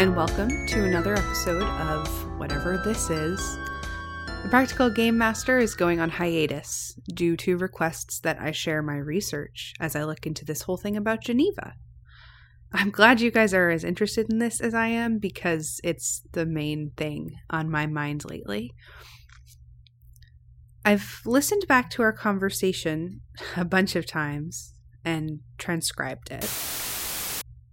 And welcome to another episode of whatever this is. The Practical Game Master is going on hiatus due to requests that I share my research as I look into this whole thing about Geneva. I'm glad you guys are as interested in this as I am because it's the main thing on my mind lately. I've listened back to our conversation a bunch of times and transcribed it.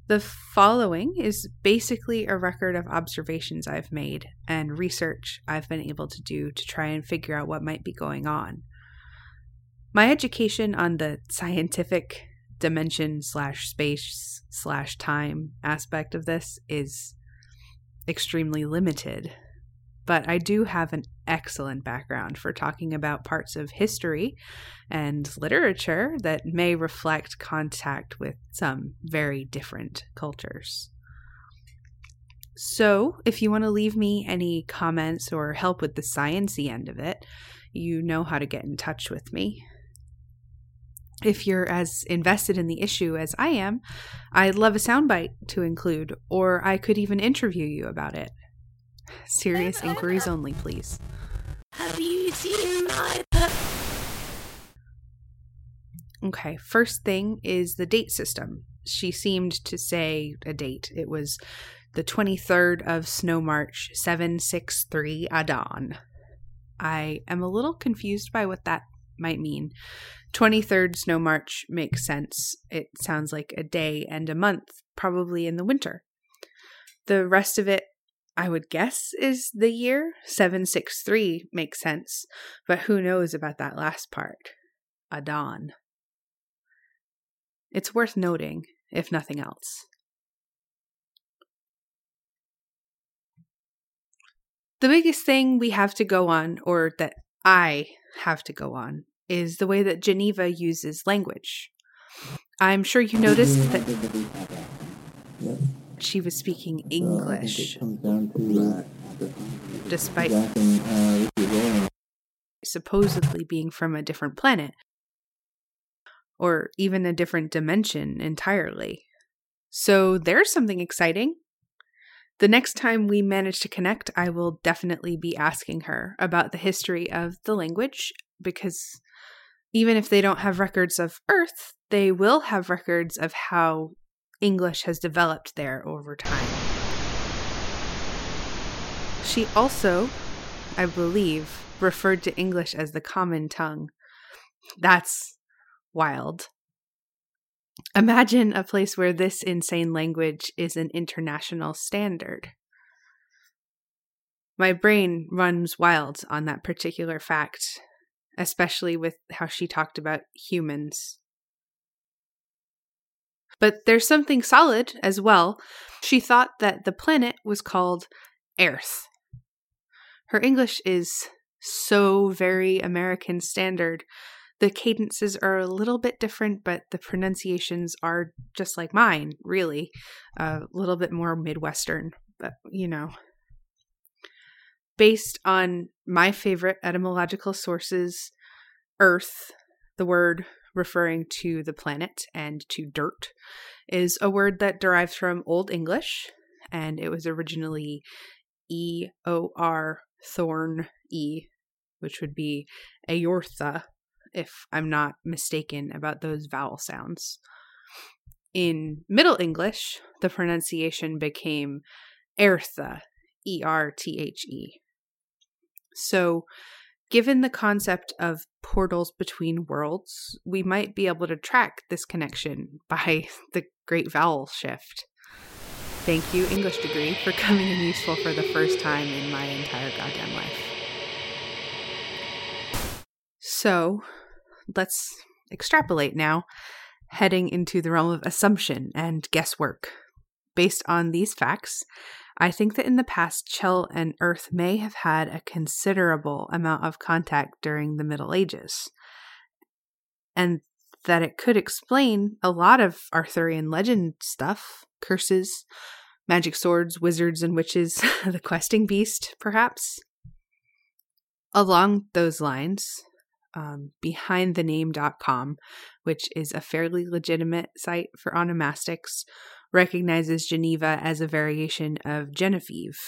The following is basically a record of observations I've made and research I've been able to do to try and figure out what might be going on. My education on the scientific dimension slash space slash time aspect of this is extremely limited but I do have an excellent background for talking about parts of history and literature that may reflect contact with some very different cultures. So, if you want to leave me any comments or help with the sciency end of it, you know how to get in touch with me. If you're as invested in the issue as I am, I'd love a soundbite to include, or I could even interview you about it. Serious inquiries only, please. Have you seen my Okay, first thing is the date system. She seemed to say a date. It was the 23rd of Snow March 763 Adon. I am a little confused by what that might mean. 23rd Snow March makes sense. It sounds like a day and a month, probably in the winter. The rest of it I would guess is the year. 763 makes sense, but who knows about that last part? Adon. It's worth noting, if nothing else. The biggest thing we have to go on, or that I have to go on, is the way that Geneva uses language. I'm sure you noticed that she was speaking English. Despite supposedly being from a different planet or even a different dimension entirely. So there's something exciting. The next time we manage to connect, I will definitely be asking her about the history of the language because even if they don't have records of Earth, they will have records of how English has developed there over time. She also, I believe, referred to English as the common tongue. That's wild. Imagine a place where this insane language is an international standard. My brain runs wild on that particular fact, especially with how she talked about humans but there's something solid as well. She thought that the planet was called Earth. Her English is so very American standard. The cadences are a little bit different, but the pronunciations are just like mine, really. A little bit more Midwestern, but you know. Based on my favorite etymological sources, Earth, the word referring to the planet and to dirt, is a word that derives from Old English, and it was originally E O R thorn E, which would be Aortha, if I'm not mistaken about those vowel sounds. In Middle English, the pronunciation became Ertha, E R T H E. So Given the concept of portals between worlds, we might be able to track this connection by the great vowel shift. Thank you, English degree, for coming in useful for the first time in my entire goddamn life. So, let's extrapolate now, heading into the realm of assumption and guesswork. Based on these facts, I think that in the past, Chell and Earth may have had a considerable amount of contact during the Middle Ages, and that it could explain a lot of Arthurian legend stuff curses, magic swords, wizards, and witches, the questing beast, perhaps. Along those lines, um, behindthename.com, which is a fairly legitimate site for onomastics, recognizes Geneva as a variation of Genevieve,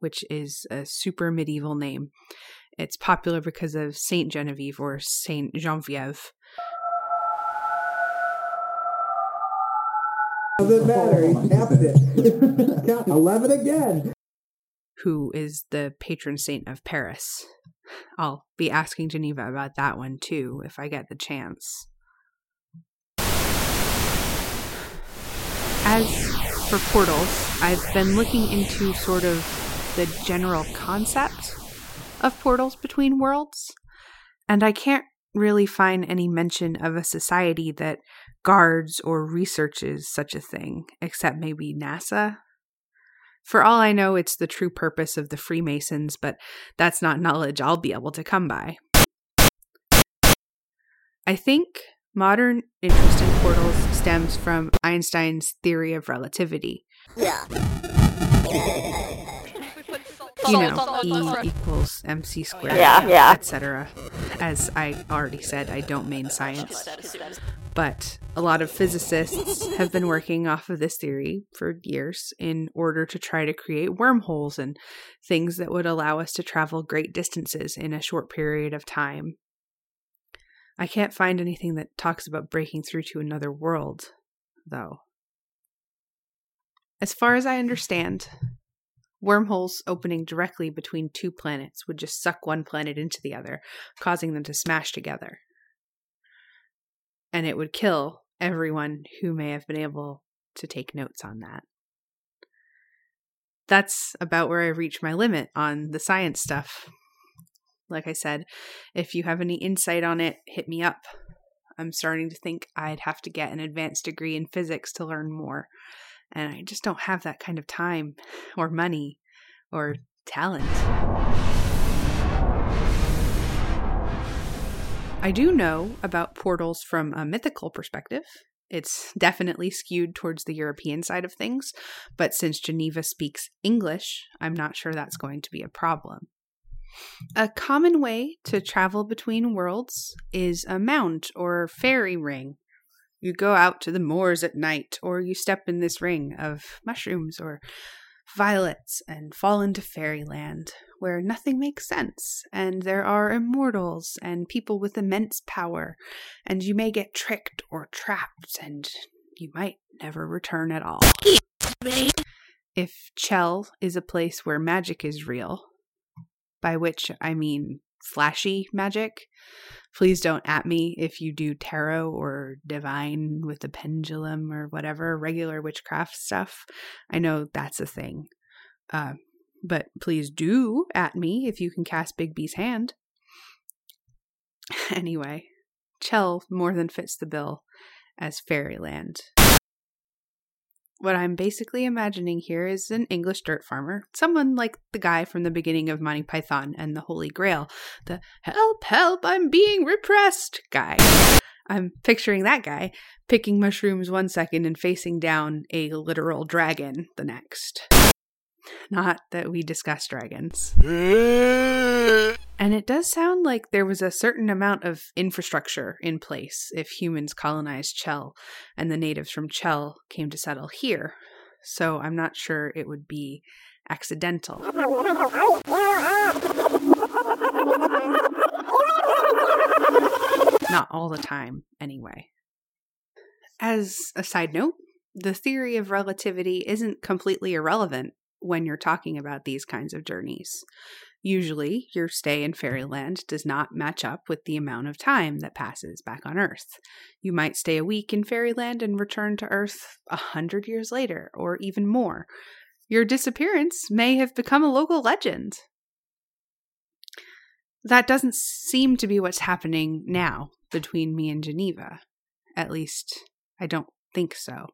which is a super medieval name. It's popular because of Saint Genevieve or Saint Genevieve. Doesn't matter. He tapped it. 11 again. who is the patron saint of Paris. I'll be asking Geneva about that one too if I get the chance. As for portals, I've been looking into sort of the general concept of portals between worlds, and I can't really find any mention of a society that guards or researches such a thing, except maybe NASA for all I know, it's the true purpose of the Freemasons, but that's not knowledge I'll be able to come by. I think modern interest in portals stems from Einstein's theory of relativity. Yeah. You know, E equals mc squared, Yeah, yeah. etc. As I already said, I don't main science. But a lot of physicists have been working off of this theory for years in order to try to create wormholes and things that would allow us to travel great distances in a short period of time. I can't find anything that talks about breaking through to another world, though. As far as I understand, wormholes opening directly between two planets would just suck one planet into the other, causing them to smash together and it would kill everyone who may have been able to take notes on that. That's about where I reach my limit on the science stuff. Like I said, if you have any insight on it, hit me up. I'm starting to think I'd have to get an advanced degree in physics to learn more. And I just don't have that kind of time or money or talent. I do know about portals from a mythical perspective. It's definitely skewed towards the European side of things, but since Geneva speaks English, I'm not sure that's going to be a problem. A common way to travel between worlds is a mount or fairy ring. You go out to the moors at night, or you step in this ring of mushrooms or violets and fall into fairyland, where nothing makes sense, and there are immortals and people with immense power, and you may get tricked or trapped, and you might never return at all. If Chell is a place where magic is real, by which I mean flashy magic, please don't at me if you do tarot or divine with the pendulum or whatever regular witchcraft stuff. I know that's a thing. Uh, but please do at me if you can cast Bigby's hand. Anyway, Chell more than fits the bill as Fairyland. What I'm basically imagining here is an English dirt farmer, someone like the guy from the beginning of Monty Python and the Holy Grail, the help, help, I'm being repressed guy. I'm picturing that guy picking mushrooms one second and facing down a literal dragon the next. Not that we discuss dragons. And it does sound like there was a certain amount of infrastructure in place if humans colonized Chell and the natives from Chell came to settle here. So I'm not sure it would be accidental. Not all the time, anyway. As a side note, the theory of relativity isn't completely irrelevant when you're talking about these kinds of journeys. Usually, your stay in fairyland does not match up with the amount of time that passes back on Earth. You might stay a week in fairyland and return to Earth a hundred years later, or even more. Your disappearance may have become a local legend. That doesn't seem to be what's happening now between me and Geneva. At least, I don't think so.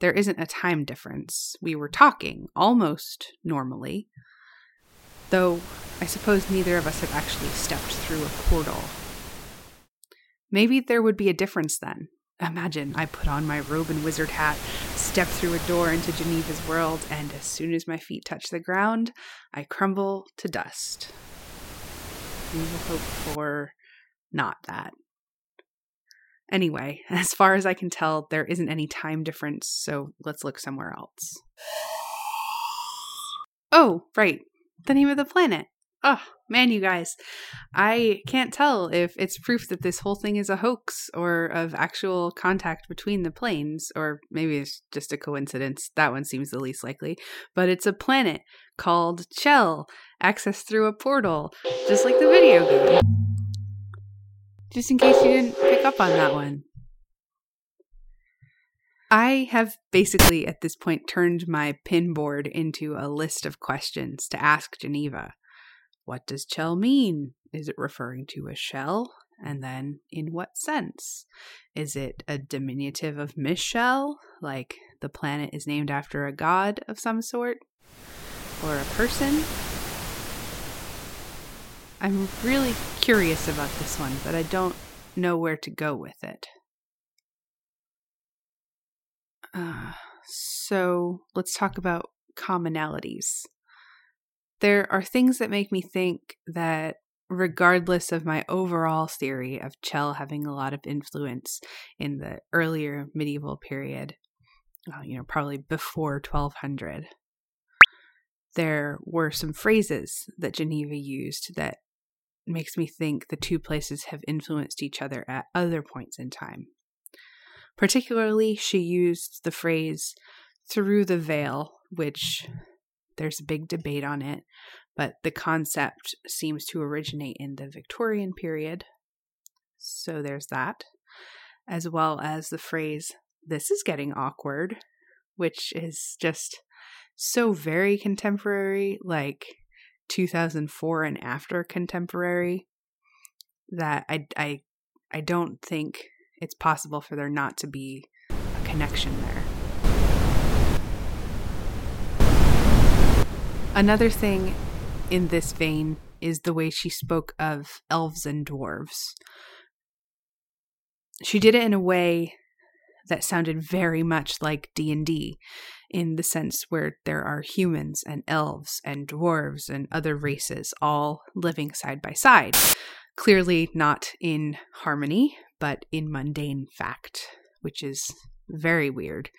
There isn't a time difference. We were talking almost normally. Though I suppose neither of us have actually stepped through a portal. Maybe there would be a difference then. Imagine I put on my robe and wizard hat, step through a door into Geneva's world, and as soon as my feet touch the ground, I crumble to dust. We will hope for not that. Anyway, as far as I can tell, there isn't any time difference, so let's look somewhere else. Oh, right. The name of the planet. Oh, man, you guys. I can't tell if it's proof that this whole thing is a hoax or of actual contact between the planes, or maybe it's just a coincidence. That one seems the least likely. But it's a planet called Chell, accessed through a portal, just like the video game. Just in case you didn't pick up on that one. I have basically at this point turned my pin board into a list of questions to ask Geneva. What does Chell mean? Is it referring to a shell? And then, in what sense? Is it a diminutive of Michelle, like the planet is named after a god of some sort? Or a person? I'm really curious about this one, but I don't know where to go with it. Uh, so let's talk about commonalities. There are things that make me think that, regardless of my overall theory of Chell having a lot of influence in the earlier medieval period, uh, you know, probably before 1200, there were some phrases that Geneva used that makes me think the two places have influenced each other at other points in time. Particularly, she used the phrase through the veil, which there's a big debate on it, but the concept seems to originate in the Victorian period. So there's that, as well as the phrase, this is getting awkward, which is just so very contemporary, like 2004 and after contemporary, that I, I, I don't think it's possible for there not to be a connection there. Another thing in this vein is the way she spoke of elves and dwarves. She did it in a way that sounded very much like D&D in the sense where there are humans and elves and dwarves and other races all living side by side. Clearly not in harmony, but in mundane fact, which is very weird.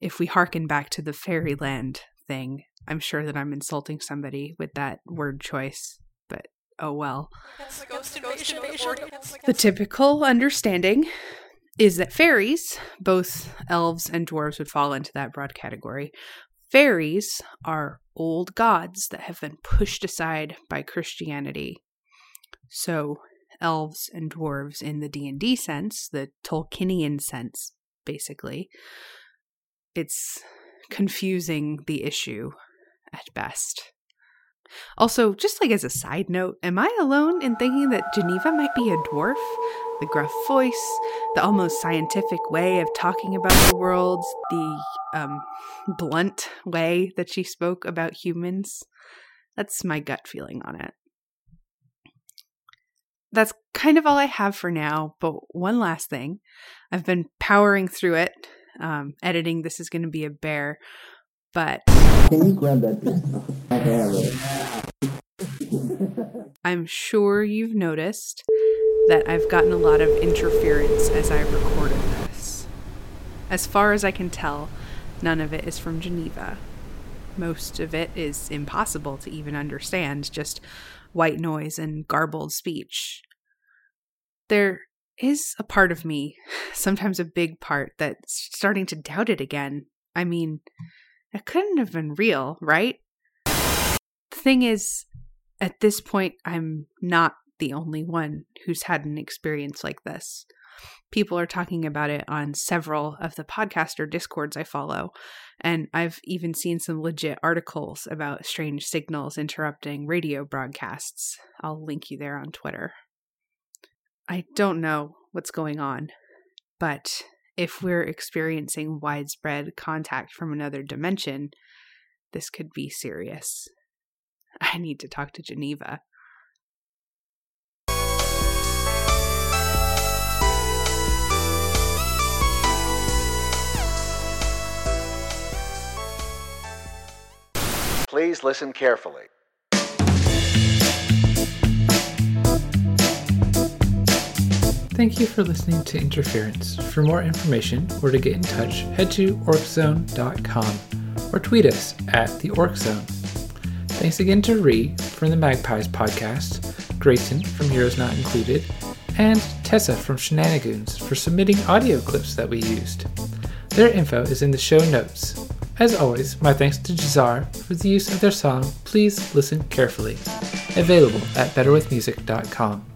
If we hearken back to the fairyland thing, I'm sure that I'm insulting somebody with that word choice, but oh well. The typical understanding is that fairies, both elves and dwarves would fall into that broad category. Fairies are old gods that have been pushed aside by Christianity. So elves and dwarves in the D&D sense, the Tolkienian sense basically. It's confusing the issue at best. Also, just like as a side note, am I alone in thinking that Geneva might be a dwarf? The gruff voice, the almost scientific way of talking about the world, the um, blunt way that she spoke about humans. That's my gut feeling on it that's kind of all I have for now. But one last thing I've been powering through it. Um, editing this is going to be a bear, but. Can you grab that? I'm sure you've noticed that I've gotten a lot of interference as I recorded this. As far as I can tell, none of it is from Geneva. Most of it is impossible to even understand, just white noise and garbled speech. There is a part of me, sometimes a big part, that's starting to doubt it again. I mean, it couldn't have been real, right? The thing is, at this point, I'm not the only one who's had an experience like this. People are talking about it on several of the podcaster discords I follow, and I've even seen some legit articles about strange signals interrupting radio broadcasts. I'll link you there on Twitter. I don't know what's going on, but if we're experiencing widespread contact from another dimension, this could be serious. I need to talk to Geneva. Please listen carefully. Thank you for listening to Interference. For more information or to get in touch, head to orczone.com or tweet us at the Orc Zone. Thanks again to Ree from the Magpies podcast, Grayson from Heroes Not Included, and Tessa from Shenanigoons for submitting audio clips that we used. Their info is in the show notes. As always, my thanks to Jahzzar for the use of their song Please Listen Carefully, available at betterwithmusic.com.